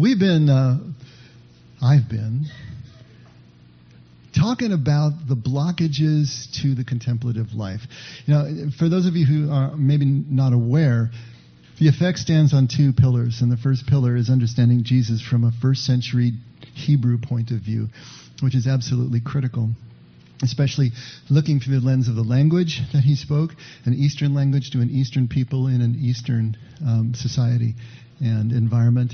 we've been, uh, I've been, talking about the blockages to the contemplative life. You know, for those of you who are maybe not aware, the effect stands on two pillars, and the first pillar is understanding Jesus from a first century Hebrew point of view, which is absolutely critical especially looking through the lens of the language that he spoke, an Eastern language to an Eastern people in an Eastern um, society and environment,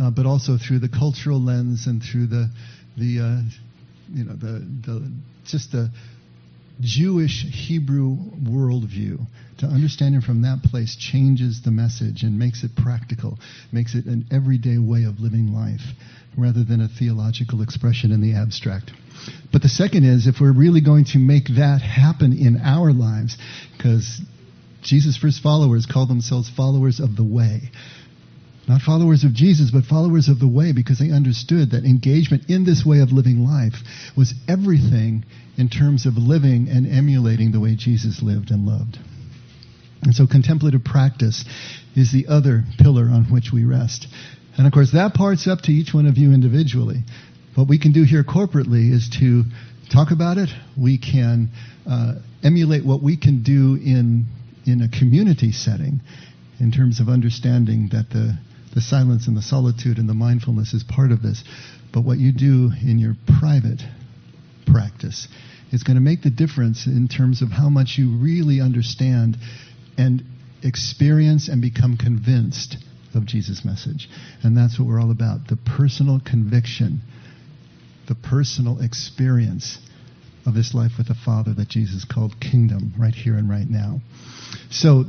uh, but also through the cultural lens and through the the uh, you know the the just the Jewish Hebrew worldview. To understand it from that place changes the message and makes it practical, makes it an everyday way of living life rather than a theological expression in the abstract. But the second is if we're really going to make that happen in our lives, because Jesus' first followers called themselves followers of the way. Not followers of Jesus, but followers of the way because they understood that engagement in this way of living life was everything in terms of living and emulating the way Jesus lived and loved. And so contemplative practice is the other pillar on which we rest. And of course, that part's up to each one of you individually. What we can do here corporately is to talk about it. We can uh, emulate what we can do in in a community setting, in terms of understanding that the the silence and the solitude and the mindfulness is part of this. But what you do in your private practice is going to make the difference in terms of how much you really understand and experience and become convinced of Jesus' message. And that's what we're all about the personal conviction, the personal experience of this life with the Father that Jesus called kingdom right here and right now. So,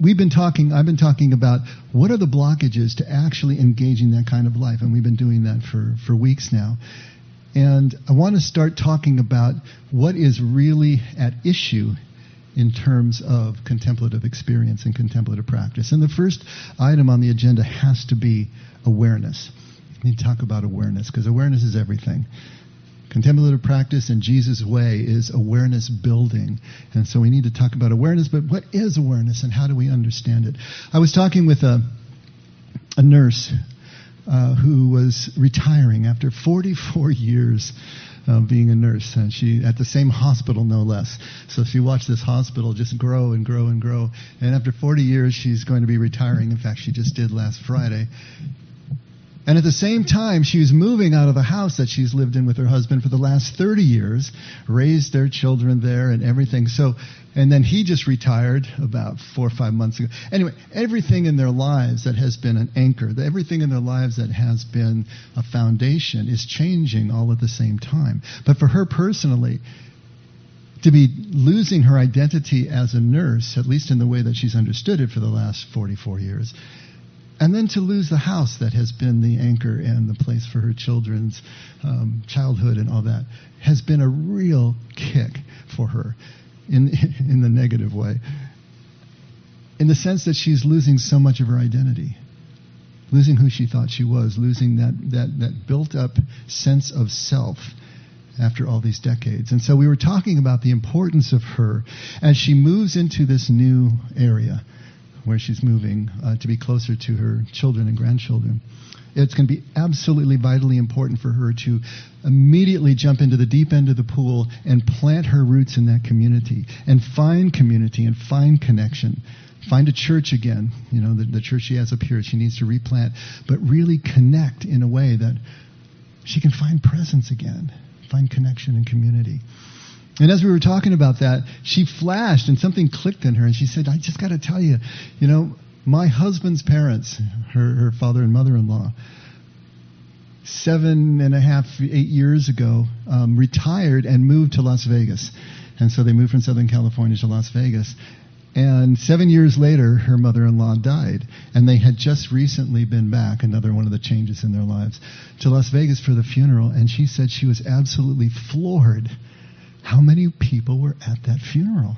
we've been talking, I've been talking about what are the blockages to actually engaging that kind of life, and we've been doing that for, for weeks now. And I want to start talking about what is really at issue in terms of contemplative experience and contemplative practice. And the first item on the agenda has to be awareness. We need to talk about awareness because awareness is everything. Contemplative practice in Jesus' way is awareness building. And so we need to talk about awareness, but what is awareness and how do we understand it? I was talking with a, a nurse uh, who was retiring after 44 years uh, being a nurse, and she at the same hospital, no less. So she watched this hospital just grow and grow and grow. And after 40 years, she's going to be retiring. In fact, she just did last Friday. And at the same time, she was moving out of the house that she's lived in with her husband for the last 30 years, raised their children there and everything. So, and then he just retired about four or five months ago. Anyway, everything in their lives that has been an anchor, everything in their lives that has been a foundation is changing all at the same time. But for her personally, to be losing her identity as a nurse, at least in the way that she's understood it for the last 44 years, and then to lose the house that has been the anchor and the place for her children's um, childhood and all that has been a real kick for her in, in the negative way. In the sense that she's losing so much of her identity, losing who she thought she was, losing that, that, that built up sense of self after all these decades. And so we were talking about the importance of her as she moves into this new area where she's moving uh, to be closer to her children and grandchildren. It's going to be absolutely vitally important for her to immediately jump into the deep end of the pool and plant her roots in that community and find community and find connection. Find a church again, you know, the, the church she has up here, she needs to replant, but really connect in a way that she can find presence again, find connection and community. And as we were talking about that, she flashed and something clicked in her, and she said, I just got to tell you, you know, my husband's parents, her, her father and mother in law, seven and a half, eight years ago, um, retired and moved to Las Vegas. And so they moved from Southern California to Las Vegas. And seven years later, her mother in law died. And they had just recently been back, another one of the changes in their lives, to Las Vegas for the funeral. And she said she was absolutely floored how many people were at that funeral?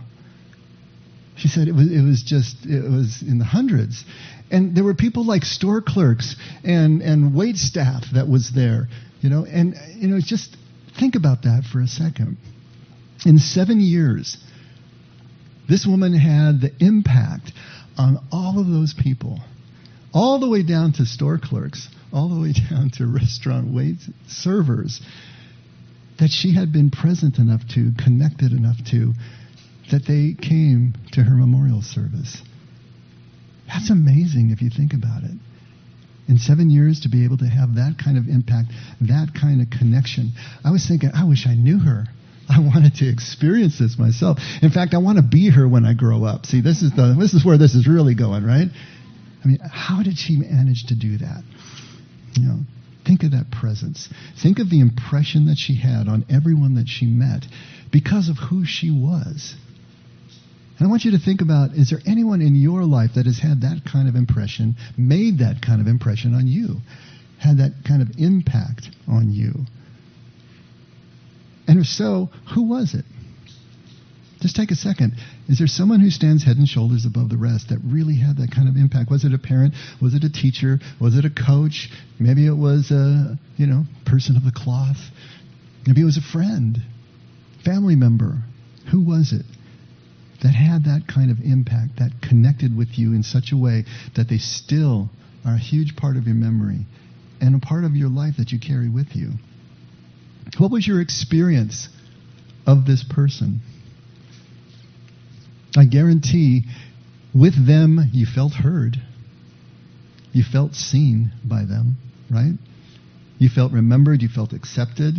She said it was, it was just, it was in the hundreds. And there were people like store clerks and, and wait staff that was there, you know, and, you know, just think about that for a second. In seven years, this woman had the impact on all of those people all the way down to store clerks, all the way down to restaurant wait servers, that she had been present enough to, connected enough to, that they came to her memorial service. That's amazing if you think about it. In seven years, to be able to have that kind of impact, that kind of connection. I was thinking, I wish I knew her. I wanted to experience this myself. In fact, I want to be her when I grow up. See, this is the this is where this is really going, right? I mean, how did she manage to do that? You know, think of that presence. Think of the impression that she had on everyone that she met because of who she was. And I want you to think about is there anyone in your life that has had that kind of impression, made that kind of impression on you, had that kind of impact on you? And if so, who was it? Just take a second. Is there someone who stands head and shoulders above the rest that really had that kind of impact? Was it a parent? Was it a teacher? Was it a coach? Maybe it was a, you know, person of the cloth. Maybe it was a friend, family member. Who was it that had that kind of impact, that connected with you in such a way that they still are a huge part of your memory and a part of your life that you carry with you? What was your experience of this person? I guarantee with them you felt heard. You felt seen by them, right? You felt remembered. You felt accepted.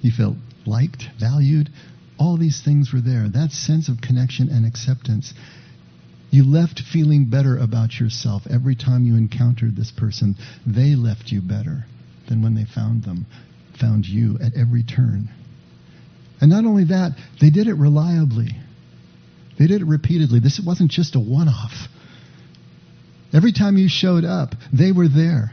You felt liked, valued. All these things were there. That sense of connection and acceptance. You left feeling better about yourself every time you encountered this person. They left you better than when they found them found you at every turn. And not only that, they did it reliably. They did it repeatedly. This wasn't just a one off. Every time you showed up, they were there.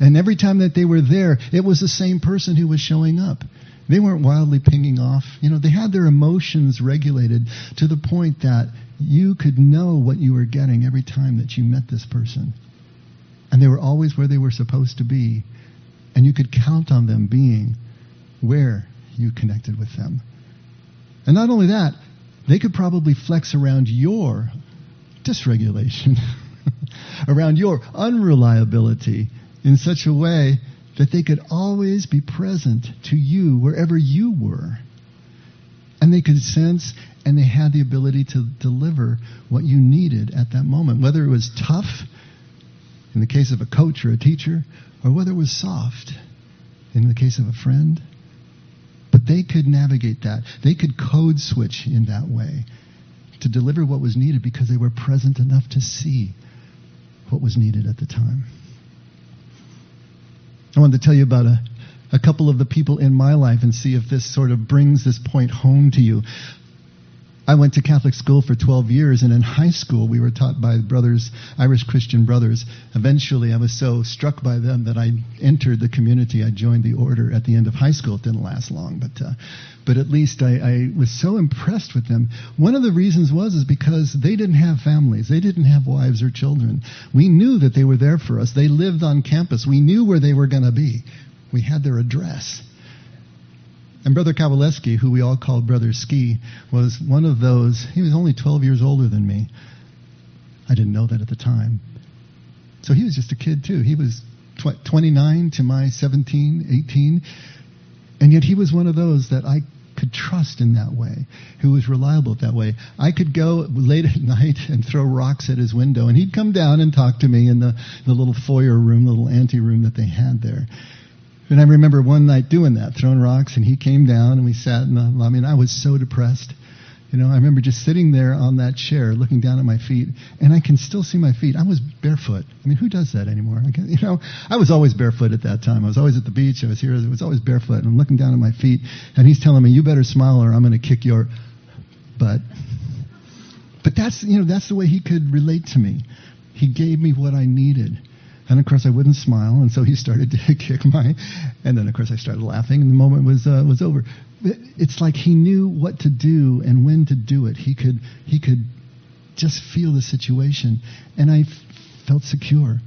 And every time that they were there, it was the same person who was showing up. They weren't wildly pinging off. You know, they had their emotions regulated to the point that you could know what you were getting every time that you met this person. And they were always where they were supposed to be and you could count on them being where you connected with them. And not only that, they could probably flex around your dysregulation, around your unreliability in such a way that they could always be present to you wherever you were. And they could sense and they had the ability to deliver what you needed at that moment, whether it was tough, in the case of a coach or a teacher, or whether it was soft in the case of a friend. But they could navigate that. They could code switch in that way to deliver what was needed because they were present enough to see what was needed at the time. I wanted to tell you about a, a couple of the people in my life and see if this sort of brings this point home to you. I went to Catholic school for 12 years, and in high school we were taught by brothers, Irish Christian brothers. Eventually, I was so struck by them that I entered the community. I joined the order at the end of high school. It didn't last long, but uh, but at least I, I was so impressed with them. One of the reasons was is because they didn't have families. They didn't have wives or children. We knew that they were there for us. They lived on campus. We knew where they were going to be. We had their address. And Brother Kowaleski, who we all called Brother Ski, was one of those. He was only 12 years older than me. I didn't know that at the time. So he was just a kid, too. He was tw- 29 to my 17, 18. And yet he was one of those that I could trust in that way, who was reliable that way. I could go late at night and throw rocks at his window, and he'd come down and talk to me in the, the little foyer room, the little ante room that they had there. And I remember one night doing that, throwing rocks, and he came down and we sat in the lobby, and I was so depressed. You know, I remember just sitting there on that chair, looking down at my feet, and I can still see my feet. I was barefoot. I mean, who does that anymore? you know, I was always barefoot at that time. I was always at the beach. I was here. I was always barefoot, and I'm looking down at my feet, and he's telling me, "You better smile, or I'm going to kick your butt." But that's you know that's the way he could relate to me. He gave me what I needed. And of course, I wouldn't smile, and so he started to kick my. And then, of course, I started laughing, and the moment was uh, was over. It's like he knew what to do and when to do it. He could he could just feel the situation, and I f- felt secure.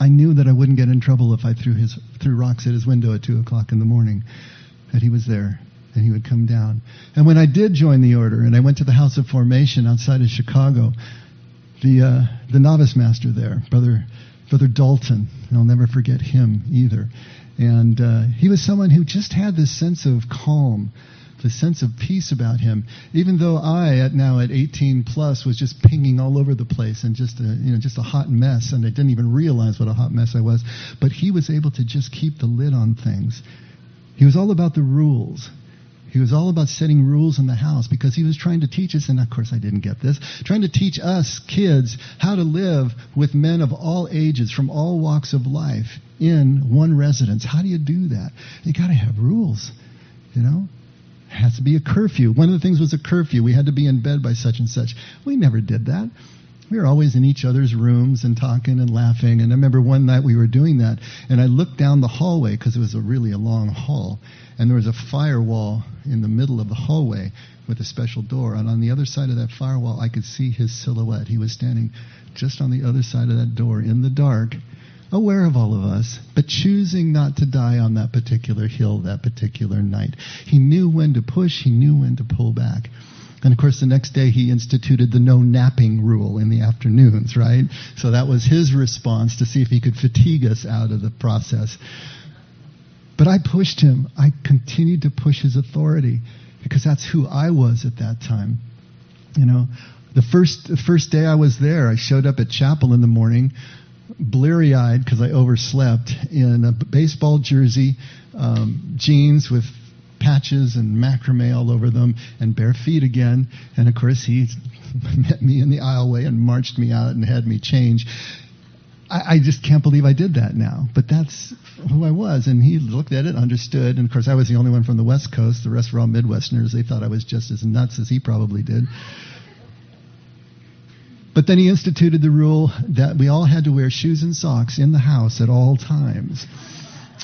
I knew that I wouldn't get in trouble if I threw his threw rocks at his window at two o'clock in the morning. That he was there and he would come down. And when I did join the order and I went to the House of Formation outside of Chicago, the uh, the novice master there, brother brother Dalton. And I'll never forget him either. And uh, he was someone who just had this sense of calm, the sense of peace about him. Even though I, at now at 18 plus, was just pinging all over the place and just a, you know just a hot mess, and I didn't even realize what a hot mess I was. But he was able to just keep the lid on things. He was all about the rules. He was all about setting rules in the house because he was trying to teach us, and of course I didn't get this, trying to teach us kids how to live with men of all ages from all walks of life in one residence. How do you do that? You got to have rules, you know? It has to be a curfew. One of the things was a curfew. We had to be in bed by such and such. We never did that we were always in each other's rooms and talking and laughing. And I remember one night we were doing that, and I looked down the hallway because it was a really a long hall, and there was a firewall in the middle of the hallway with a special door. And on the other side of that firewall, I could see his silhouette. He was standing just on the other side of that door in the dark, aware of all of us, but choosing not to die on that particular hill that particular night. He knew when to push, he knew when to pull back. And of course, the next day he instituted the no napping rule in the afternoons, right? So that was his response to see if he could fatigue us out of the process. But I pushed him. I continued to push his authority because that's who I was at that time. You know, the first the first day I was there, I showed up at chapel in the morning, bleary eyed because I overslept, in a baseball jersey, um, jeans with patches and macrame all over them and bare feet again. And of course, he met me in the aisleway and marched me out and had me change. I, I just can't believe I did that now. But that's who I was. And he looked at it, understood. And of course, I was the only one from the West Coast. The rest were all Midwesterners. They thought I was just as nuts as he probably did. But then he instituted the rule that we all had to wear shoes and socks in the house at all times.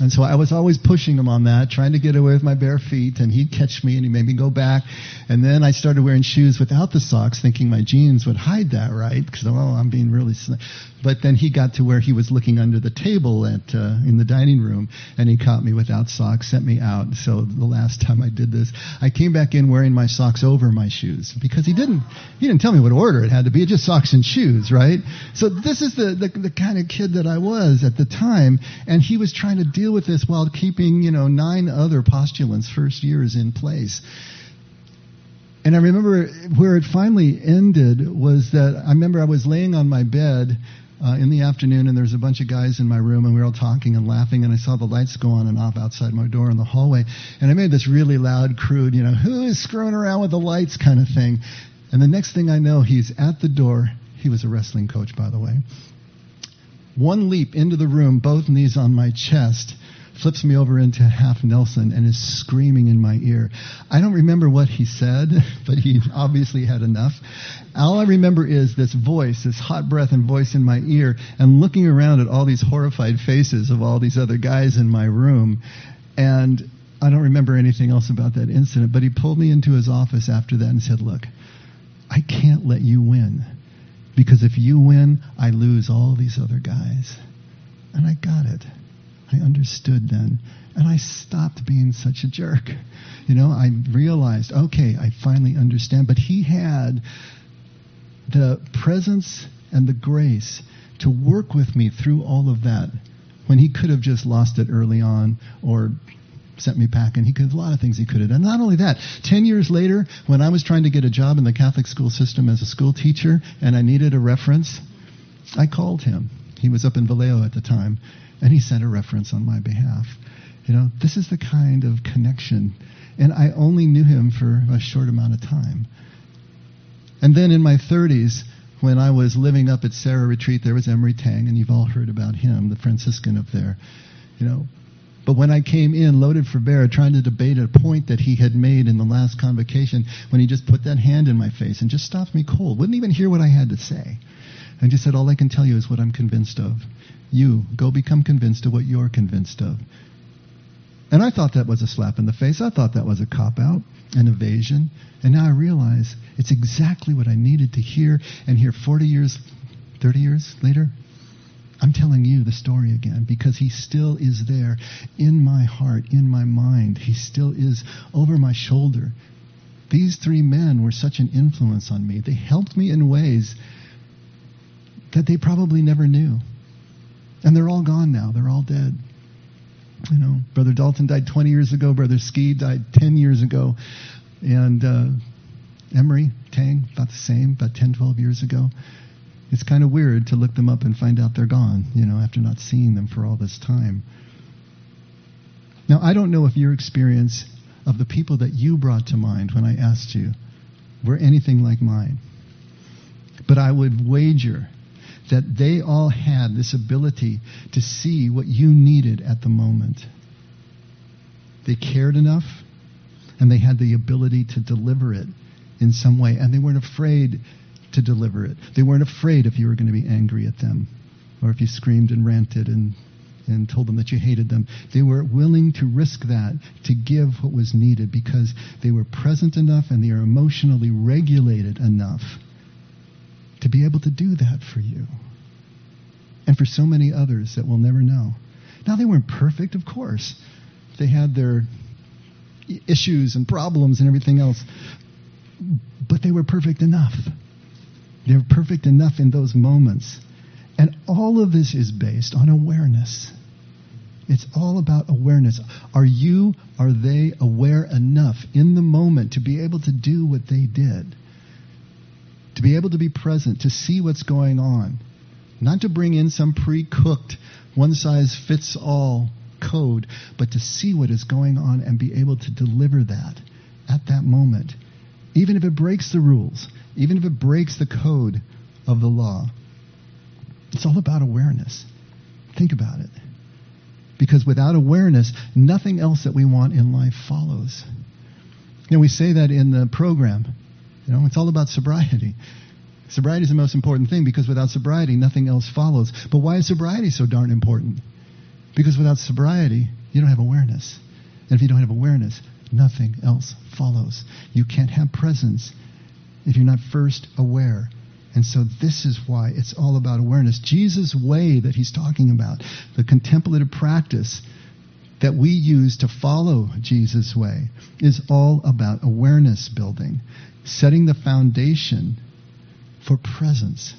And so I was always pushing him on that, trying to get away with my bare feet, and he'd catch me and he made me go back. And then I started wearing shoes without the socks, thinking my jeans would hide that, right? Because, oh, I'm being really. Sn-. But then he got to where he was looking under the table at uh, in the dining room, and he caught me without socks, sent me out. So the last time I did this, I came back in wearing my socks over my shoes because he didn't he didn't tell me what order it had to be. It just socks and shoes, right? So this is the, the the kind of kid that I was at the time, and he was trying to deal with this while keeping you know nine other postulants first years in place. And I remember where it finally ended was that I remember I was laying on my bed uh, in the afternoon, and there was a bunch of guys in my room, and we were all talking and laughing, and I saw the lights go on and off outside my door in the hallway, and I made this really loud, crude, you know, who is screwing around with the lights kind of thing. And the next thing I know, he's at the door. He was a wrestling coach, by the way. One leap into the room, both knees on my chest, flips me over into half Nelson and is screaming in my ear. I don't remember what he said, but he obviously had enough. All I remember is this voice, this hot breath and voice in my ear, and looking around at all these horrified faces of all these other guys in my room. And I don't remember anything else about that incident, but he pulled me into his office after that and said, Look, I can't let you win. Because if you win, I lose all these other guys. And I got it. I understood then. And I stopped being such a jerk. You know, I realized, okay, I finally understand. But he had the presence and the grace to work with me through all of that when he could have just lost it early on or sent me packing. He could a lot of things he could have done. Not only that, ten years later, when I was trying to get a job in the Catholic school system as a school teacher and I needed a reference, I called him. He was up in Vallejo at the time, and he sent a reference on my behalf. You know, this is the kind of connection. And I only knew him for a short amount of time. And then in my 30s, when I was living up at Serra Retreat, there was Emery Tang, and you've all heard about him, the Franciscan up there. You know, but when I came in loaded for bear, trying to debate a point that he had made in the last convocation, when he just put that hand in my face and just stopped me cold, wouldn't even hear what I had to say, and just said, All I can tell you is what I'm convinced of. You, go become convinced of what you're convinced of. And I thought that was a slap in the face. I thought that was a cop out, an evasion. And now I realize it's exactly what I needed to hear. And here, 40 years, 30 years later, I'm telling you the story again because he still is there in my heart, in my mind. He still is over my shoulder. These three men were such an influence on me. They helped me in ways that they probably never knew. And they're all gone now. They're all dead. You know, Brother Dalton died 20 years ago. Brother Ski died 10 years ago. And uh, Emery Tang, about the same, about 10, 12 years ago. It's kind of weird to look them up and find out they're gone, you know, after not seeing them for all this time. Now, I don't know if your experience of the people that you brought to mind when I asked you were anything like mine. But I would wager that they all had this ability to see what you needed at the moment. They cared enough and they had the ability to deliver it in some way, and they weren't afraid to deliver it. They weren't afraid if you were going to be angry at them or if you screamed and ranted and, and told them that you hated them. They were willing to risk that to give what was needed because they were present enough and they are emotionally regulated enough to be able to do that for you. And for so many others that we'll never know. Now, they weren't perfect, of course. They had their issues and problems and everything else. But they were perfect enough. They were perfect enough in those moments. And all of this is based on awareness. It's all about awareness. Are you, are they aware enough in the moment to be able to do what they did? to be able to be present, to see what's going on, not to bring in some pre cooked, one size fits all code, but to see what is going on and be able to deliver that at that moment, even if it breaks the rules, even if it breaks the code of the law. It's all about awareness. Think about it. Because without awareness, nothing else that we want in life follows. Know, we say that in the program. You know, it's all about sobriety. Sobriety is the most important thing because without sobriety, nothing else follows. But why is sobriety so darn important? Because without sobriety, you don't have awareness. And if you don't have awareness, nothing else follows. You can't have presence if you're not first aware. And so this is why it's all about awareness. Jesus' way that he's talking about, the contemplative practice that we use to follow Jesus' way, is all about awareness building setting the foundation for presence.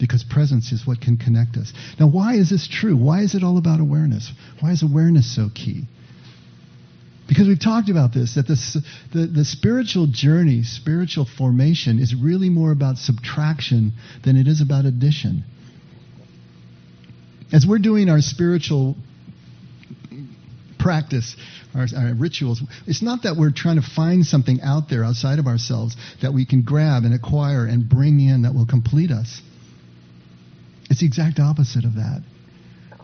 Because presence is what can connect us. Now, why is this true? Why is it all about awareness? Why is awareness so key? Because we've talked about this, that the, the spiritual journey, spiritual formation, is really more about subtraction than it is about addition. As we're doing our spiritual practice, our, our, rituals, it's not that we're trying to find something out there outside of ourselves that we can grab and acquire and bring in that will complete us. It's the exact opposite of that.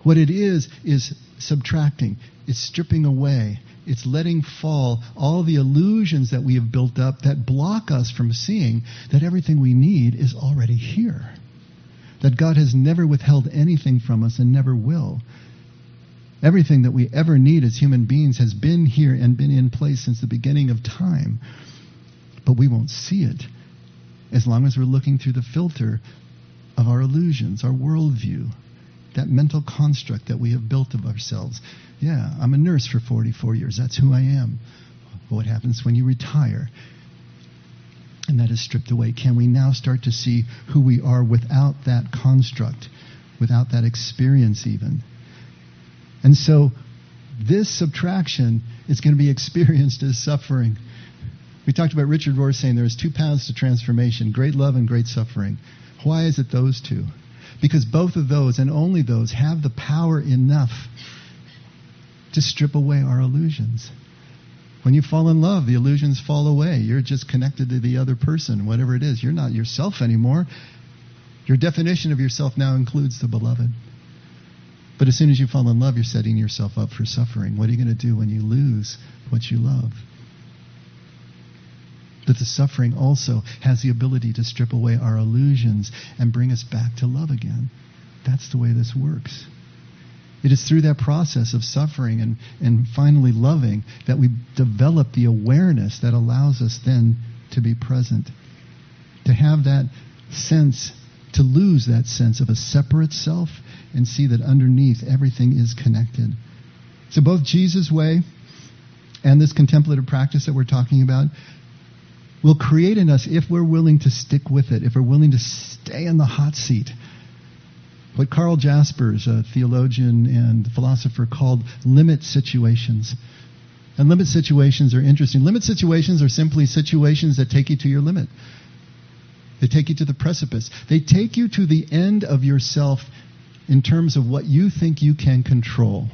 What it is, is subtracting, it's stripping away, it's letting fall all the illusions that we have built up that block us from seeing that everything we need is already here. That God has never withheld anything from us and never will. Everything that we ever need as human beings has been here and been in place since the beginning of time. But we won't see it as long as we're looking through the filter of our illusions, our worldview, that mental construct that we have built of ourselves. Yeah, I'm a nurse for 44 years. That's who I am. What happens when you retire? And that is stripped away. Can we now start to see who we are without that construct, without that experience, even? And so this subtraction is going to be experienced as suffering. We talked about Richard Rohr saying there's two paths to transformation great love and great suffering. Why is it those two? Because both of those and only those have the power enough to strip away our illusions. When you fall in love, the illusions fall away. You're just connected to the other person, whatever it is. You're not yourself anymore. Your definition of yourself now includes the beloved. But as soon as you fall in love, you're setting yourself up for suffering. What are you going to do when you lose what you love? But the suffering also has the ability to strip away our illusions and bring us back to love again. That's the way this works. It is through that process of suffering and, and finally loving that we develop the awareness that allows us then to be present. To have that sense, to lose that sense of a separate self and see that underneath everything is connected. So, both Jesus' way and this contemplative practice that we're talking about, will create in us if we're willing to stick with it, if we're willing to stay in the hot seat. What Karl Jaspers, a theologian and philosopher, called limit situations. And limit situations are interesting. Limit situations are simply situations that take you to your limit. They take you to the precipice. They take you to the end of yourself in terms of what you think you can control,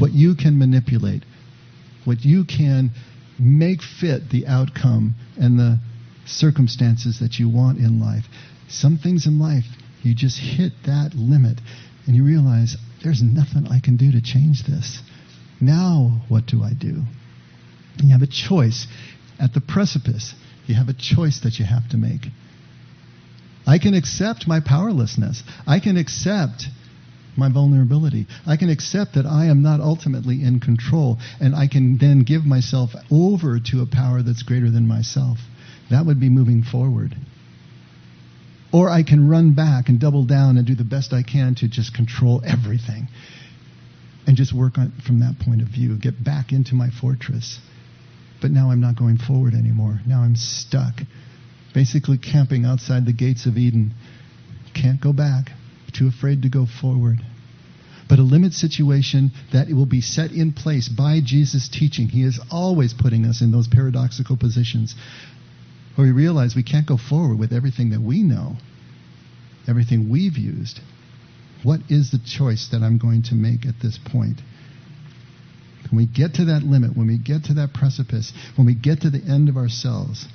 what you can manipulate, what you can make fit the outcome and the circumstances that you want in life. Some things in life, you just hit that limit and you realize there's nothing I can do to change this. Now, what do I do? You have a choice. At the precipice, you have a choice that you have to make. I can accept my powerlessness. I can accept my vulnerability. I can accept that I am not ultimately in control, and I can then give myself over to a power that's greater than myself. That would be moving forward. Or I can run back and double down and do the best I can to just control everything and just work on from that point of view, get back into my fortress. But now I'm not going forward anymore. Now I'm stuck, basically camping outside the gates of Eden. Can't go back, too afraid to go forward. But a limit situation that it will be set in place by Jesus' teaching. He is always putting us in those paradoxical positions where we realize we can't go forward with everything that we know, everything we've used. What is the choice that I'm going to make at this point? When we get to that limit, when we get to that precipice, when we get to the end of ourselves,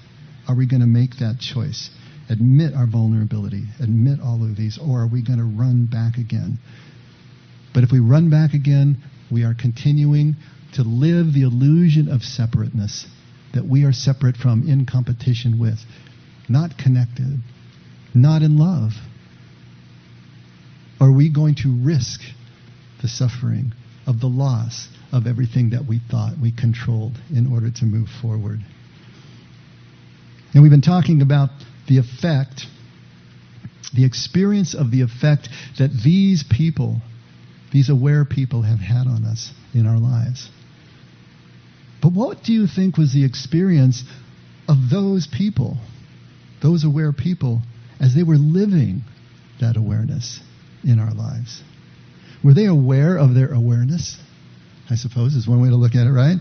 are we going to make that choice? Admit our vulnerability, admit all of these, or are we going to run back again? But if we run back again, we are continuing to live the illusion of separateness, that we are separate from, in competition with, not connected, not in love. Are we going to risk the suffering of the loss of everything that we thought we controlled in order to move forward? And we've been talking about the effect, the experience of the effect that these people, these aware people, have had on us in our lives. But what do you think was the experience of those people, those aware people, as they were living that awareness? in our lives? Were they aware of their awareness? I suppose is one way to look at it, right?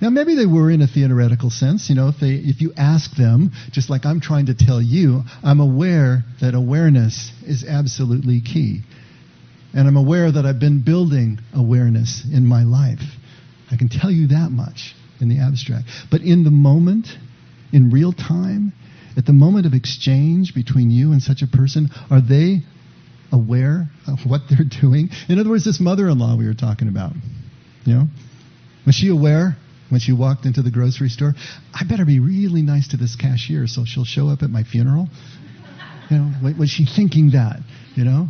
Now, maybe they were in a theoretical sense. You know, if, they, if you ask them, just like I'm trying to tell you, I'm aware that awareness is absolutely key. And I'm aware that I've been building awareness in my life. I can tell you that much in the abstract. But in the moment, in real time, at the moment of exchange between you and such a person, are they aware of what they're doing? In other words, this mother in law we were talking about, you know, was she aware when she walked into the grocery store? I better be really nice to this cashier so she'll show up at my funeral. You know, was she thinking that, you know?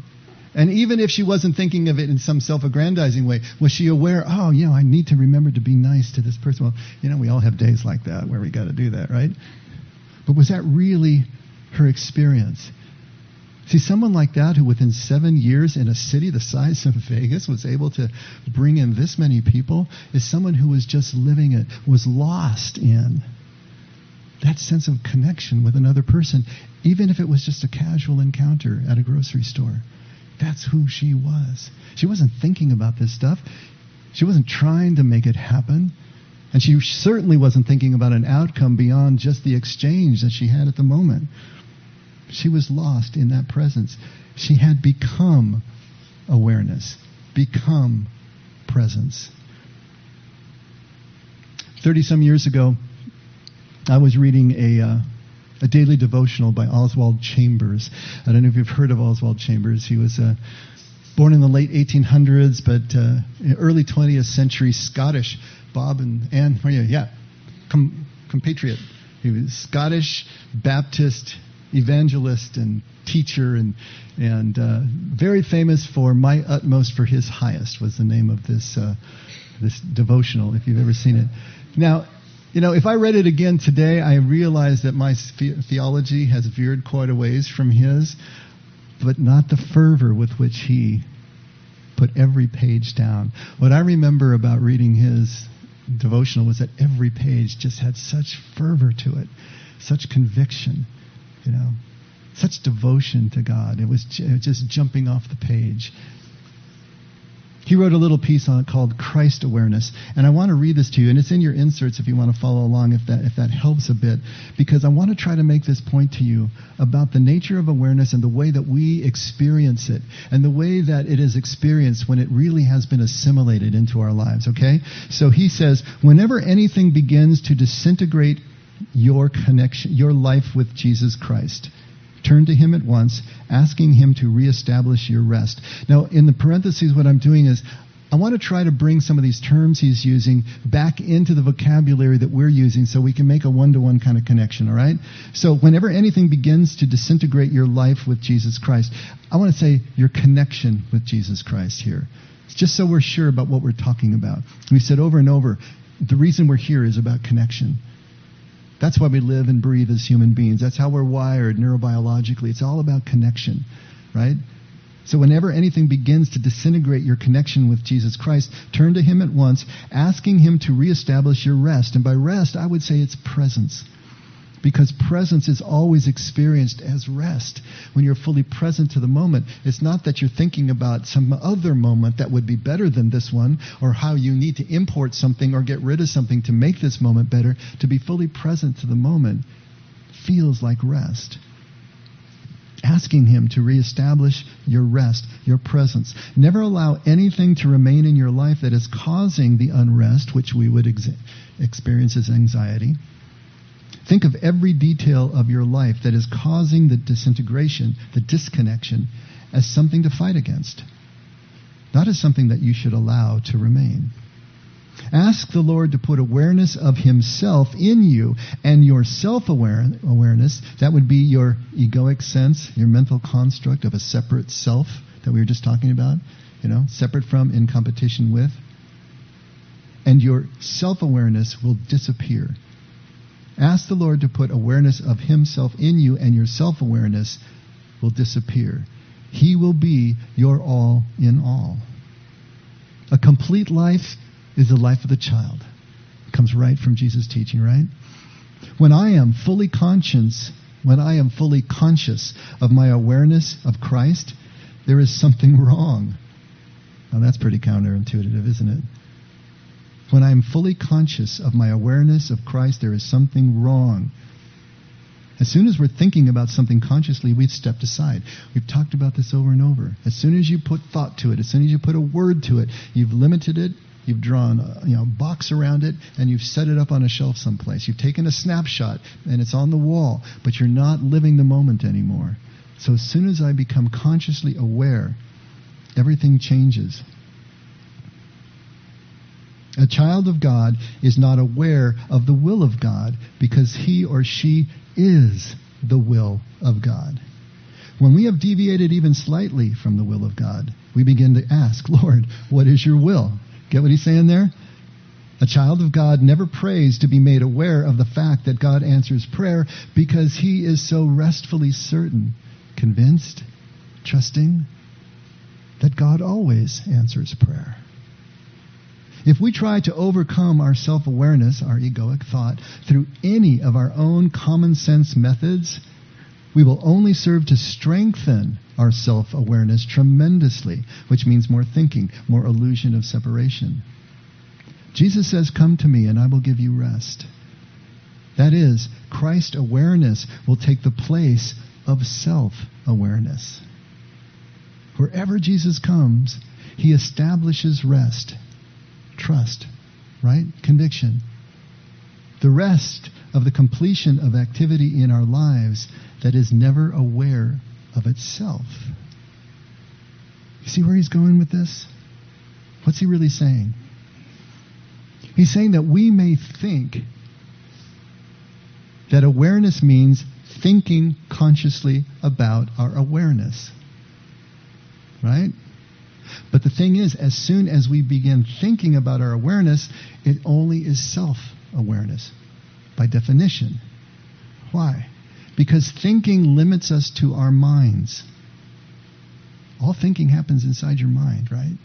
And even if she wasn't thinking of it in some self aggrandizing way, was she aware, oh, you know, I need to remember to be nice to this person? Well, you know, we all have days like that where we got to do that, right? But was that really her experience? See, someone like that who within seven years in a city the size of Vegas was able to bring in this many people is someone who was just living it, was lost in that sense of connection with another person, even if it was just a casual encounter at a grocery store. That's who she was. She wasn't thinking about this stuff. She wasn't trying to make it happen. And she certainly wasn't thinking about an outcome beyond just the exchange that she had at the moment. She was lost in that presence. She had become awareness, become presence. 30 some years ago, I was reading a, uh, a daily devotional by Oswald Chambers. I don't know if you've heard of Oswald Chambers. He was uh, born in the late 1800s, but uh, early 20th century Scottish. Bob and Anne, oh yeah, yeah, com- compatriot. He was Scottish Baptist evangelist and teacher and and uh, very famous for my utmost for his highest was the name of this uh, this devotional if you've ever seen it now you know if i read it again today i realize that my theology has veered quite a ways from his but not the fervor with which he put every page down what i remember about reading his devotional was that every page just had such fervor to it, such conviction, you know, such devotion to God. It was just jumping off the page. He wrote a little piece on it called Christ Awareness. And I want to read this to you, and it's in your inserts if you want to follow along, if that, if that helps a bit, because I want to try to make this point to you about the nature of awareness and the way that we experience it, and the way that it is experienced when it really has been assimilated into our lives, okay? So he says, whenever anything begins to disintegrate your connection, your life with Jesus Christ, Turn to Him at once, asking Him to reestablish your rest. Now, in the parentheses, what I'm doing is I want to try to bring some of these terms he's using back into the vocabulary that we're using so we can make a one to one kind of connection, all right? So, whenever anything begins to disintegrate your life with Jesus Christ, I want to say your connection with Jesus Christ here. Just so we're sure about what we're talking about. We've said over and over the reason we're here is about connection. That's why we live and breathe as human beings. That's how we're wired neurobiologically. It's all about connection, right? So, whenever anything begins to disintegrate your connection with Jesus Christ, turn to Him at once, asking Him to reestablish your rest. And by rest, I would say it's presence because presence is always experienced as rest. When you're fully present to the moment, it's not that you're thinking about some other moment that would be better than this one, or how you need to import something or get rid of something to make this moment better. To be fully present to the moment feels like rest asking Him to reestablish your rest, your presence. Never allow anything to remain in your life that is causing the unrest, which we would ex- experience as anxiety. Think of every detail of your life that is causing the disintegration, the disconnection, as something to fight against, not as something that you should allow to remain. Ask the Lord to put awareness of Himself in you and your self awareness. That would be your egoic sense, your mental construct of a separate self that we were just talking about, you know, separate from, in competition with. And your self awareness will disappear Ask the Lord to put awareness of Himself in you, and your self awareness will disappear. He will be your all in all. A complete life is the life of the child. It comes right from Jesus' teaching, right? When I am fully conscious, when I am fully conscious of my awareness of Christ, there is something wrong. Now that's pretty counterintuitive, isn't it? When I am fully conscious of my awareness of Christ, there is something wrong. As soon as we're thinking about something consciously, we've stepped aside. We've talked about this over and over. As soon as you put thought to it, as soon as you put a word to it, you've limited it, you've drawn a you know, box around it, and you've set it up on a shelf someplace. You've taken a snapshot, and it's on the wall, but you're not living the moment anymore. So as soon as I become consciously aware, everything changes. A child of God is not aware of the will of God because he or she is the will of God. When we have deviated even slightly from the will of God, we begin to ask, Lord, what is your will? Get what he's saying there? A child of God never prays to be made aware of the fact that God answers prayer because he is so restfully certain, convinced, trusting that God always answers prayer. If we try to overcome our self awareness, our egoic thought, through any of our own common sense methods, we will only serve to strengthen our self awareness tremendously, which means more thinking, more illusion of separation. Jesus says, Come to me and I will give you rest. That is, Christ awareness will take the place of self awareness. Wherever Jesus comes, he establishes rest trust, right? Conviction. The rest of the completion of activity in our lives that is never aware of itself. You see where he's going with this? What's he really saying? He's saying that we may think that awareness means thinking consciously about our awareness. Right? But the thing is, as soon as we begin thinking about our awareness, it only is self awareness by definition. Why? Because thinking limits us to our minds. All thinking happens inside your mind, right?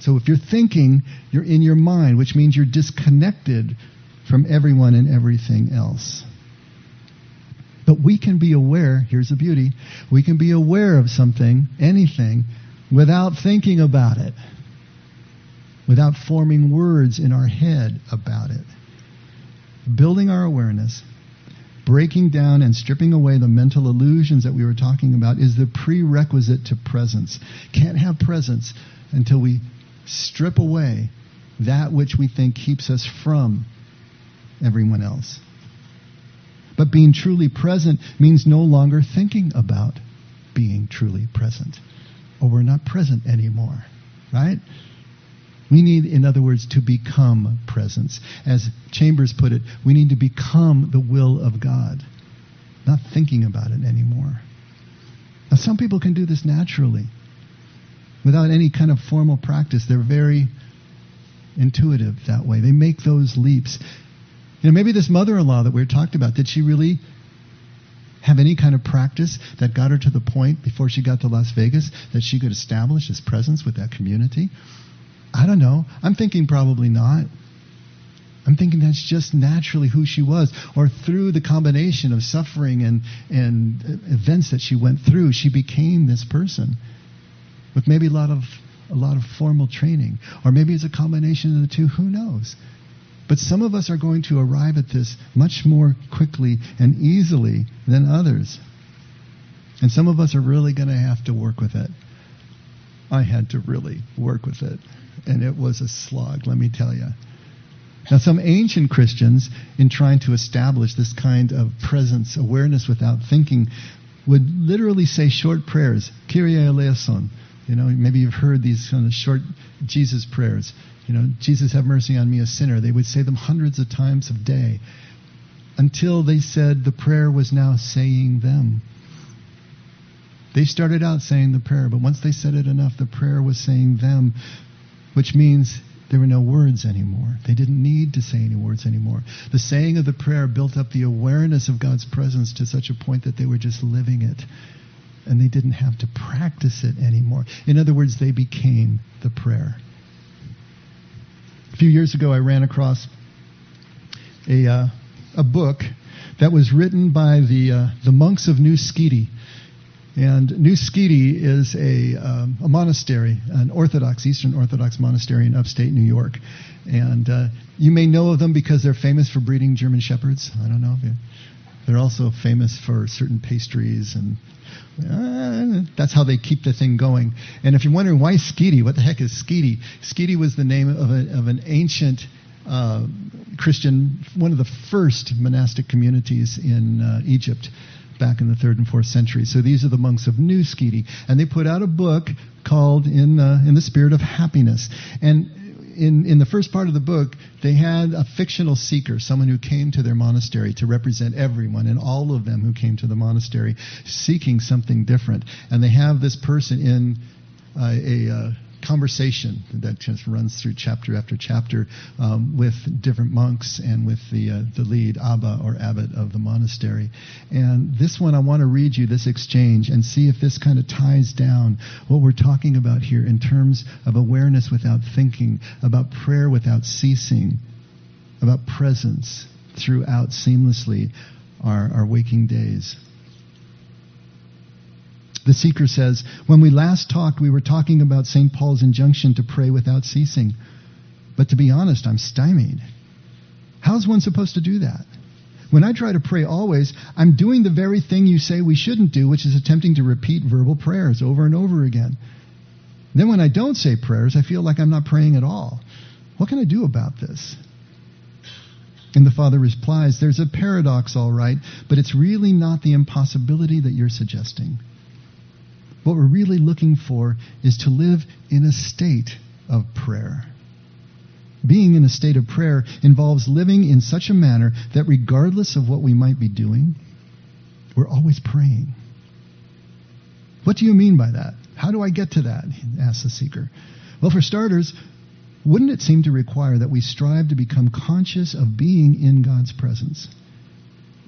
So if you're thinking, you're in your mind, which means you're disconnected from everyone and everything else. But we can be aware, here's the beauty, we can be aware of something, anything, without thinking about it, without forming words in our head about it. Building our awareness, breaking down and stripping away the mental illusions that we were talking about is the prerequisite to presence. Can't have presence until we strip away that which we think keeps us from everyone else. But being truly present means no longer thinking about being truly present. Or we're not present anymore, right? We need, in other words, to become presence. As Chambers put it, we need to become the will of God, not thinking about it anymore. Now, some people can do this naturally without any kind of formal practice. They're very intuitive that way. They make those leaps. You know, maybe this mother-in-law that we talked about, did she really have any kind of practice that got her to the point before she got to Las Vegas that she could establish this presence with that community? I don't know. I'm thinking probably not. I'm thinking that's just naturally who she was. Or through the combination of suffering and, and events that she went through, she became this person with maybe a lot of a lot of formal training. Or maybe it's a combination of the two, who knows? But some of us are going to arrive at this much more quickly and easily than others. And some of us are really going to have to work with it. I had to really work with it. And it was a slog, let me tell you. Now, some ancient Christians, in trying to establish this kind of presence, awareness without thinking, would literally say short prayers, Kyrie eleison. You know, maybe you've heard these kind of short Jesus prayers. You know, Jesus have mercy on me, a sinner. They would say them hundreds of times a day until they said the prayer was now saying them. They started out saying the prayer, but once they said it enough, the prayer was saying them, which means there were no words anymore. They didn't need to say any words anymore. The saying of the prayer built up the awareness of God's presence to such a point that they were just living it. And they didn't have to practice it anymore. In other words, they became the prayer. A few years ago, I ran across a, uh, a book that was written by the, uh, the monks of New Skete. And New Skete is a, um, a monastery, an Orthodox, Eastern Orthodox monastery in upstate New York. And uh, you may know of them because they're famous for breeding German Shepherds. I don't know if you. They're also famous for certain pastries, and that's how they keep the thing going. And if you're wondering why Skete, what the heck is Skete? Skete was the name of, a, of an ancient uh, Christian, one of the first monastic communities in uh, Egypt back in the third and fourth century. So these are the monks of New Skete, and they put out a book called "In uh, in the Spirit of Happiness." And in, in the first part of the book, they had a fictional seeker, someone who came to their monastery to represent everyone and all of them who came to the monastery seeking something different. And they have this person in uh, a, uh, conversation that just runs through chapter after chapter um, with different monks and with the uh, the lead abba or abbot of the monastery. And this one, I want to read you this exchange and see if this kind of ties down what we're talking about here in terms of awareness without thinking, about prayer without ceasing, about presence throughout seamlessly our, our waking days. The seeker says, When we last talked, we were talking about St. Paul's injunction to pray without ceasing. But to be honest, I'm stymied. How's one supposed to do that? When I try to pray always, I'm doing the very thing you say we shouldn't do, which is attempting to repeat verbal prayers over and over again. Then when I don't say prayers, I feel like I'm not praying at all. What can I do about this? And the father replies, There's a paradox, all right, but it's really not the impossibility that you're suggesting. What we're really looking for is to live in a state of prayer. Being in a state of prayer involves living in such a manner that regardless of what we might be doing, we're always praying. What do you mean by that? How do I get to that? asks the seeker. Well, for starters, wouldn't it seem to require that we strive to become conscious of being in God's presence?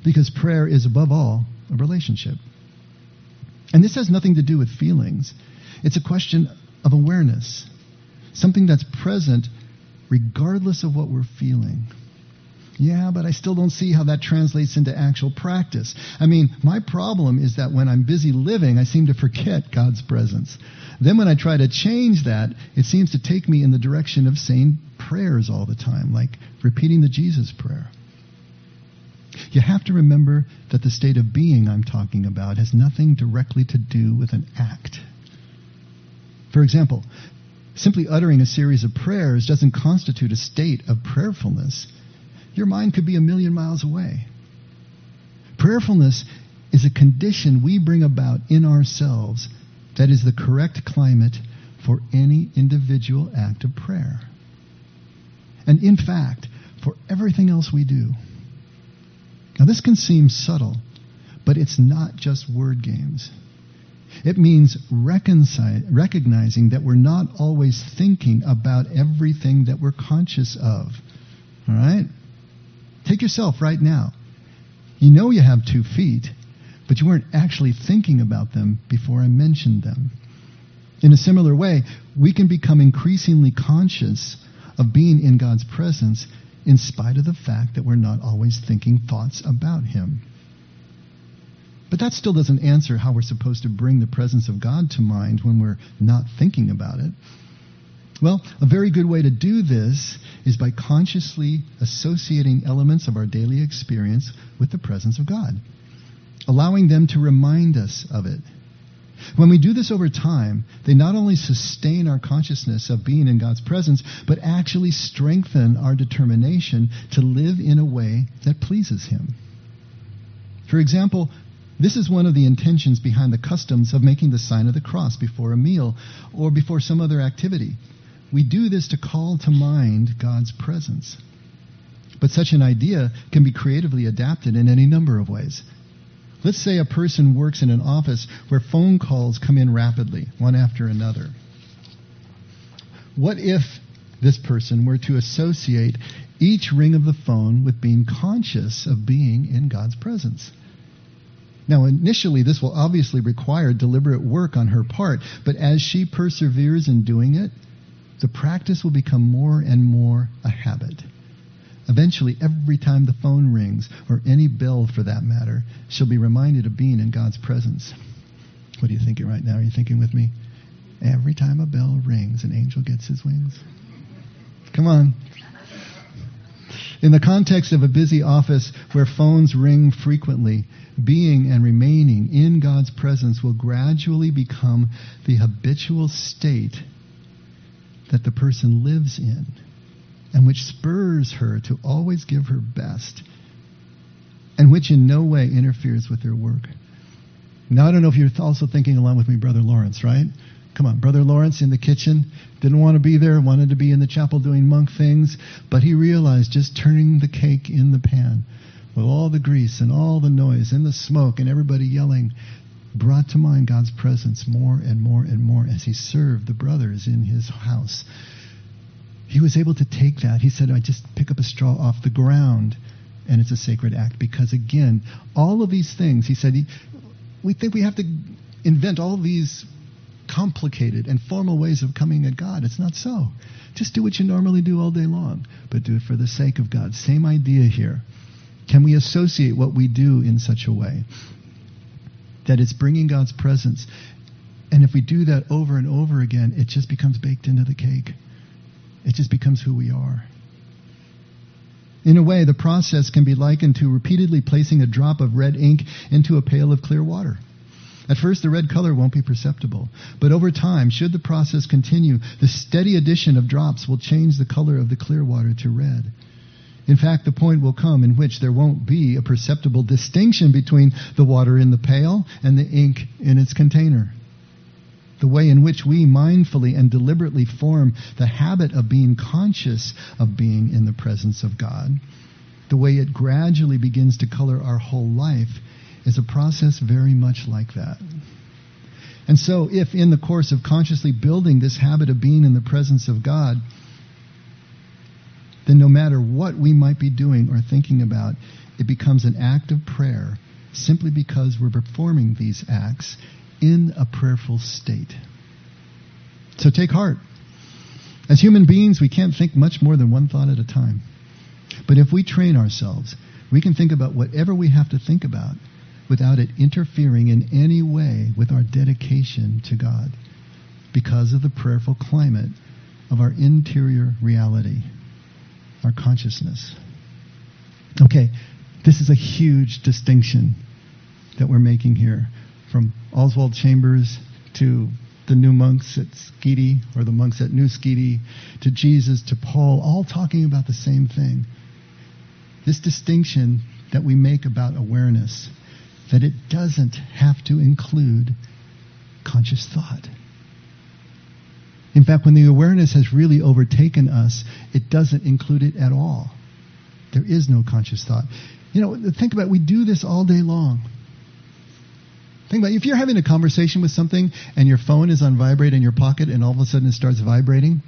Because prayer is, above all, a relationship. And this has nothing to do with feelings. It's a question of awareness. something that's present regardless of what we're feeling. Yeah, but I still don't see how that translates into actual practice. I mean, my problem is that when I'm busy living, I seem to forget God's presence. Then when I try to change that, it seems to take me in the direction of saying prayers all the time, like repeating the Jesus prayer. You have to remember that the state of being I'm talking about has nothing directly to do with an act. For example, simply uttering a series of prayers doesn't constitute a state of prayerfulness. Your mind could be a million miles away. Prayerfulness is a condition we bring about in ourselves that is the correct climate for any individual act of prayer. And in fact, for everything else we do. Now, this can seem subtle, but it's not just word games. It means recognizing that we're not always thinking about everything that we're conscious of. All right? Take yourself right now. You know you have two feet, but you weren't actually thinking about them before I mentioned them. In a similar way, we can become increasingly conscious of being in God's presence in spite of the fact that we're not always thinking thoughts about Him. But that still doesn't answer how we're supposed to bring the presence of God to mind when we're not thinking about it. Well, a very good way to do this is by consciously associating elements of our daily experience with the presence of God, allowing them to remind us of it when we do this over time, they not only sustain our consciousness of being in God's presence, but actually strengthen our determination to live in a way that pleases Him. For example, this is one of the intentions behind the customs of making the sign of the cross before a meal or before some other activity. We do this to call to mind God's presence. But such an idea can be creatively adapted in any number of ways. Let's say a person works in an office where phone calls come in rapidly, one after another. What if this person were to associate each ring of the phone with being conscious of being in God's presence? Now, initially, this will obviously require deliberate work on her part, but as she perseveres in doing it, the practice will become more and more a habit. Eventually, every time the phone rings, or any bell for that matter, she'll be reminded of being in God's presence. What are you thinking right now? Are you thinking with me? Every time a bell rings, an angel gets his wings. Come on. In the context of a busy office where phones ring frequently, being and remaining in God's presence will gradually become the habitual state that the person lives in and which spurs her to always give her best, and which in no way interferes with her work. Now, I don't know if you're also thinking along with me, Brother Lawrence, right? Come on, Brother Lawrence in the kitchen didn't want to be there, wanted to be in the chapel doing monk things, but he realized just turning the cake in the pan with all the grease and all the noise and the smoke and everybody yelling brought to mind God's presence more and more and more as he served the brothers in his house he was able to take that. He said, I just pick up a straw off the ground, and it's a sacred act. Because again, all of these things, he said, he, we think we have to invent all these complicated and formal ways of coming at God. It's not so. Just do what you normally do all day long, but do it for the sake of God. Same idea here. Can we associate what we do in such a way that it's bringing God's presence? And if we do that over and over again, it just becomes baked into the cake. It just becomes who we are. In a way, the process can be likened to repeatedly placing a drop of red ink into a pail of clear water. At first, the red color won't be perceptible, but over time, should the process continue, the steady addition of drops will change the color of the clear water to red. In fact, the point will come in which there won't be a perceptible distinction between the water in the pail and the ink in its container the way in which we mindfully and deliberately form the habit of being conscious of being in the presence of God, the way it gradually begins to color our whole life, is a process very much like that. And so, if in the course of consciously building this habit of being in the presence of God, then no matter what we might be doing or thinking about, it becomes an act of prayer simply because we're performing these acts in a prayerful state. So take heart. As human beings, we can't think much more than one thought at a time. But if we train ourselves, we can think about whatever we have to think about without it interfering in any way with our dedication to God because of the prayerful climate of our interior reality, our consciousness. Okay, this is a huge distinction that we're making here from Oswald Chambers to the new monks at Skete or the monks at New Skete to Jesus to Paul, all talking about the same thing. This distinction that we make about awareness, that it doesn't have to include conscious thought. In fact, when the awareness has really overtaken us, it doesn't include it at all. There is no conscious thought. You know, think about it. We do this all day long. Think about it. If you're having a conversation with something and your phone is on vibrate in your pocket and all of a sudden it starts vibrating,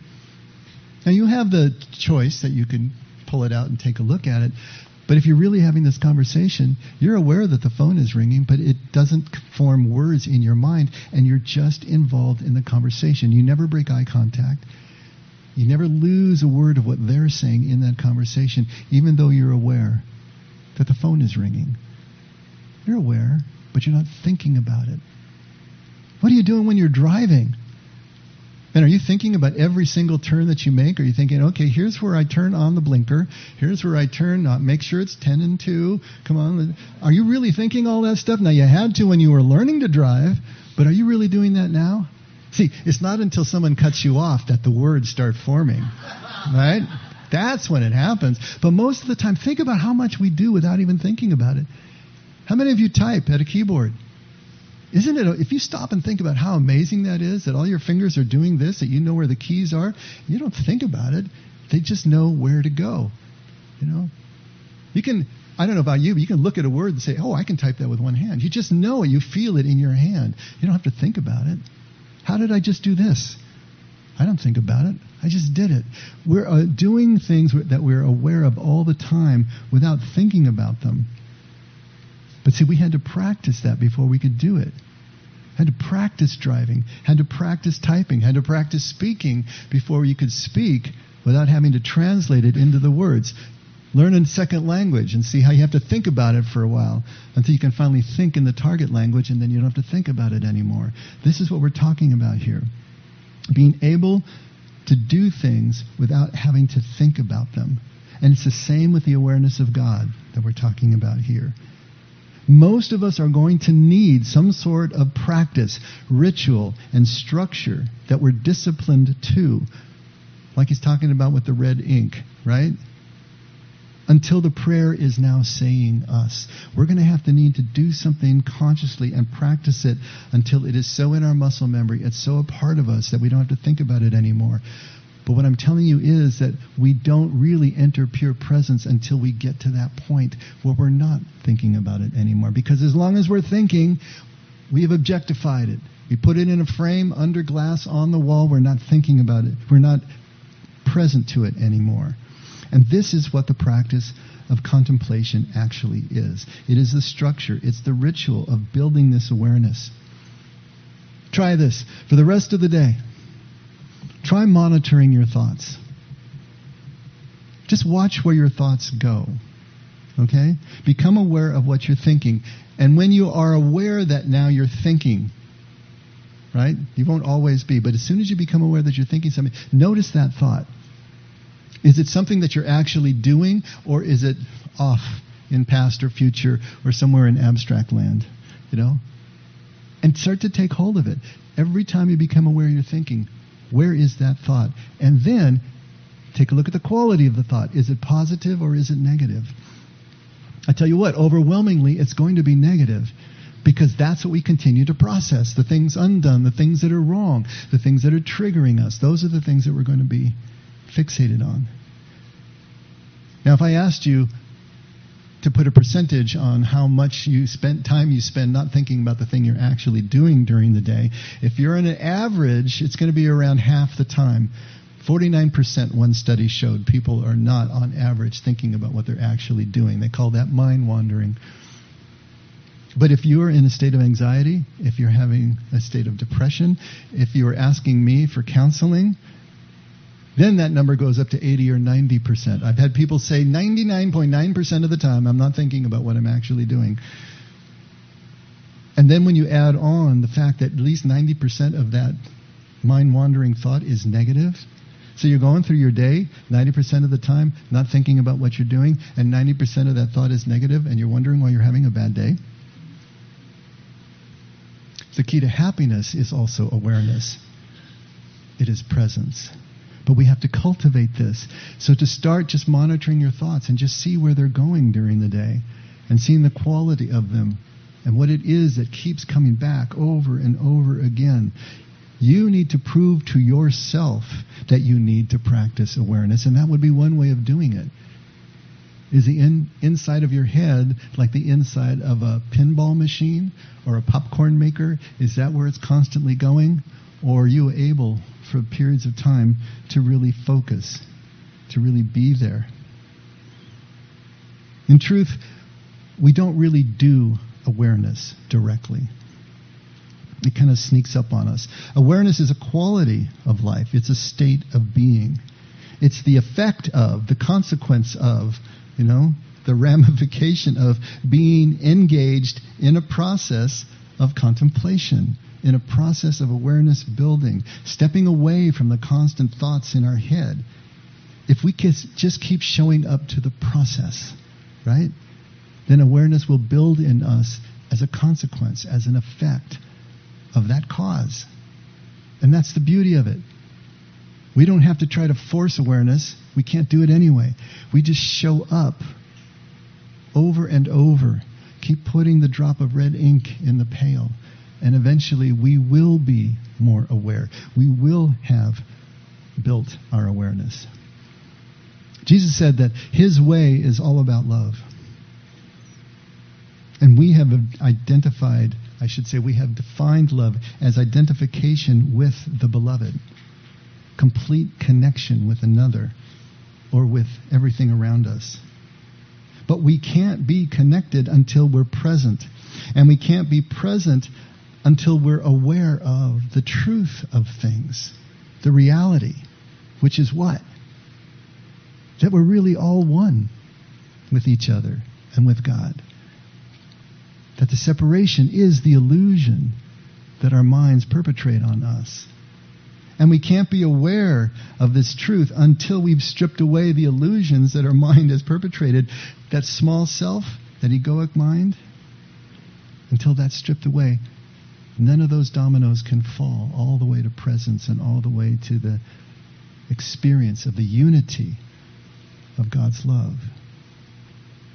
now you have the choice that you can pull it out and take a look at it. But if you're really having this conversation, you're aware that the phone is ringing, but it doesn't form words in your mind, and you're just involved in the conversation. You never break eye contact. You never lose a word of what they're saying in that conversation, even though you're aware that the phone is ringing. You're aware, but you're not thinking about it. What are you doing when you're driving? And are you thinking about every single turn that you make? Are you thinking, okay, here's where I turn on the blinker. Here's where I turn, uh, make sure it's 10 and 2. Come on. Are you really thinking all that stuff? Now, you had to when you were learning to drive, but are you really doing that now? See, it's not until someone cuts you off that the words start forming, right? That's when it happens. But most of the time, think about how much we do without even thinking about it. How many of you type at a keyboard? Isn't it, if you stop and think about how amazing that is, that all your fingers are doing this, that you know where the keys are, you don't think about it. They just know where to go. You know? You can, I don't know about you, but you can look at a word and say, oh, I can type that with one hand. You just know it. You feel it in your hand. You don't have to think about it. How did I just do this? I don't think about it. I just did it. We're uh, doing things that we're aware of all the time without thinking about them. But see, we had to practice that before we could do it. Had to practice driving, had to practice typing, had to practice speaking before you could speak without having to translate it into the words. Learn a second language and see how you have to think about it for a while until you can finally think in the target language and then you don't have to think about it anymore. This is what we're talking about here. Being able to do things without having to think about them. And it's the same with the awareness of God that we're talking about here most of us are going to need some sort of practice, ritual, and structure that we're disciplined to. Like he's talking about with the red ink, right? Until the prayer is now saying us. We're going to have to need to do something consciously and practice it until it is so in our muscle memory, it's so a part of us that we don't have to think about it anymore. But what I'm telling you is that we don't really enter pure presence until we get to that point where we're not thinking about it anymore. Because as long as we're thinking, we have objectified it. We put it in a frame under glass on the wall. We're not thinking about it. We're not present to it anymore. And this is what the practice of contemplation actually is it is the structure, it's the ritual of building this awareness. Try this for the rest of the day. Try monitoring your thoughts. Just watch where your thoughts go. Okay? Become aware of what you're thinking. And when you are aware that now you're thinking, right? You won't always be, but as soon as you become aware that you're thinking something, notice that thought. Is it something that you're actually doing, or is it off in past or future or somewhere in abstract land? You know? And start to take hold of it. Every time you become aware you're thinking, where is that thought? And then take a look at the quality of the thought. Is it positive or is it negative? I tell you what, overwhelmingly, it's going to be negative because that's what we continue to process. The things undone, the things that are wrong, the things that are triggering us. Those are the things that we're going to be fixated on. Now, if I asked you, to put a percentage on how much you spent time you spend not thinking about the thing you're actually doing during the day. If you're on an average, it's going to be around half the time. 49% one study showed people are not on average thinking about what they're actually doing. They call that mind wandering. But if you're in a state of anxiety, if you're having a state of depression, if you're asking me for counseling, then that number goes up to 80 or 90%. I've had people say 99.9% of the time I'm not thinking about what I'm actually doing. And then when you add on the fact that at least 90% of that mind wandering thought is negative, so you're going through your day 90% of the time not thinking about what you're doing, and 90% of that thought is negative, and you're wondering why you're having a bad day. The key to happiness is also awareness. It is presence. But we have to cultivate this. So to start just monitoring your thoughts and just see where they're going during the day and seeing the quality of them and what it is that keeps coming back over and over again. You need to prove to yourself that you need to practice awareness, and that would be one way of doing it. Is the in, inside of your head like the inside of a pinball machine or a popcorn maker? Is that where it's constantly going? Or are you able, for periods of time, to really focus, to really be there? In truth, we don't really do awareness directly. It kind of sneaks up on us. Awareness is a quality of life, it's a state of being. It's the effect of, the consequence of, you know, the ramification of being engaged in a process of contemplation, in a process of awareness building, stepping away from the constant thoughts in our head. If we just keep showing up to the process, right? then awareness will build in us as a consequence, as an effect of that cause. And that's the beauty of it. We don't have to try to force awareness. We can't do it anyway. We just show up over and over. Keep putting the drop of red ink in the pail. And eventually we will be more aware. We will have built our awareness. Jesus said that his way is all about love. And we have identified, I should say, we have defined love as identification with the beloved, complete connection with another or with everything around us. But we can't be connected until we're present. And we can't be present until we're aware of the truth of things, the reality, which is what? That we're really all one with each other and with God that the separation is the illusion that our minds perpetrate on us. And we can't be aware of this truth until we've stripped away the illusions that our mind has perpetrated. That small self, that egoic mind, until that's stripped away, none of those dominoes can fall all the way to presence and all the way to the experience of the unity of God's love.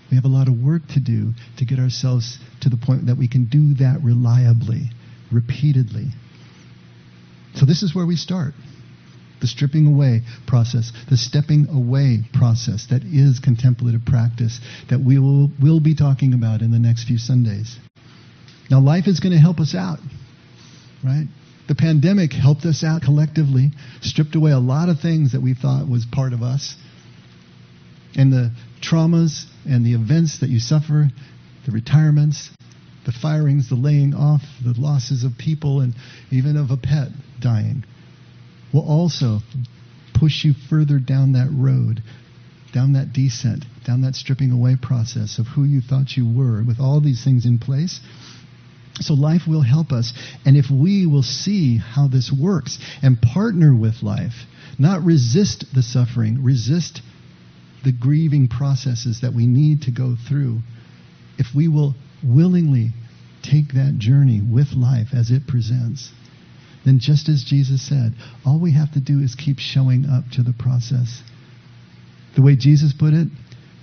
We have a lot of work to do to get ourselves to the point that we can do that reliably, repeatedly. So, this is where we start the stripping away process, the stepping away process that is contemplative practice that we will will be talking about in the next few Sundays. Now, life is going to help us out, right? The pandemic helped us out collectively, stripped away a lot of things that we thought was part of us. And the traumas and the events that you suffer, the retirements, the firings, the laying off, the losses of people, and even of a pet dying, will also push you further down that road, down that descent, down that stripping away process of who you thought you were, with all these things in place. So life will help us. And if we will see how this works and partner with life, not resist the suffering, resist the grieving processes that we need to go through, if we will willingly take that journey with life as it presents, then just as Jesus said, all we have to do is keep showing up to the process. The way Jesus put it,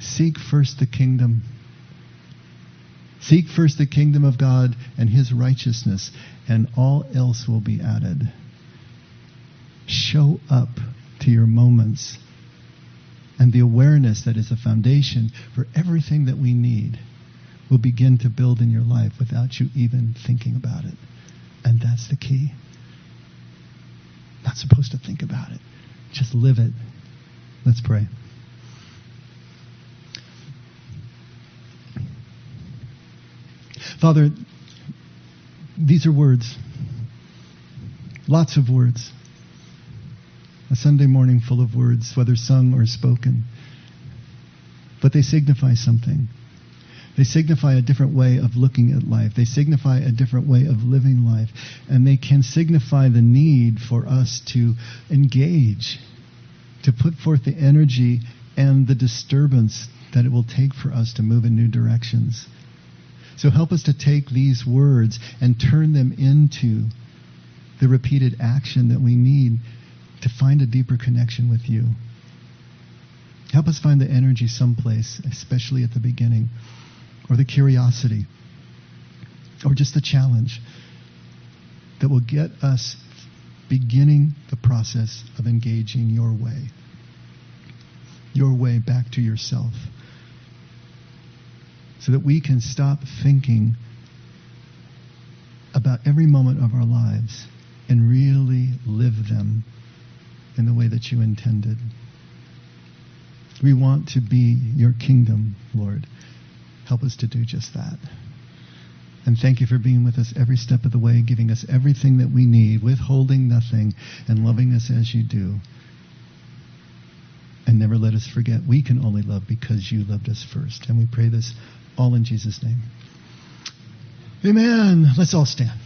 seek first the kingdom. Seek first the kingdom of God and his righteousness, and all else will be added. Show up to your moments and the awareness that is the foundation for everything that we need will begin to build in your life without you even thinking about it. And that's the key. Not supposed to think about it, just live it. Let's pray. Father, these are words, lots of words a Sunday morning full of words, whether sung or spoken. But they signify something. They signify a different way of looking at life. They signify a different way of living life. And they can signify the need for us to engage, to put forth the energy and the disturbance that it will take for us to move in new directions. So help us to take these words and turn them into the repeated action that we need to find a deeper connection with you. Help us find the energy someplace, especially at the beginning, or the curiosity, or just the challenge that will get us beginning the process of engaging your way, your way back to yourself, so that we can stop thinking about every moment of our lives and really live them in the way that you intended. We want to be your kingdom, Lord. Help us to do just that. And thank you for being with us every step of the way, giving us everything that we need, withholding nothing, and loving us as you do. And never let us forget we can only love because you loved us first. And we pray this all in Jesus' name. Amen. Let's all stand.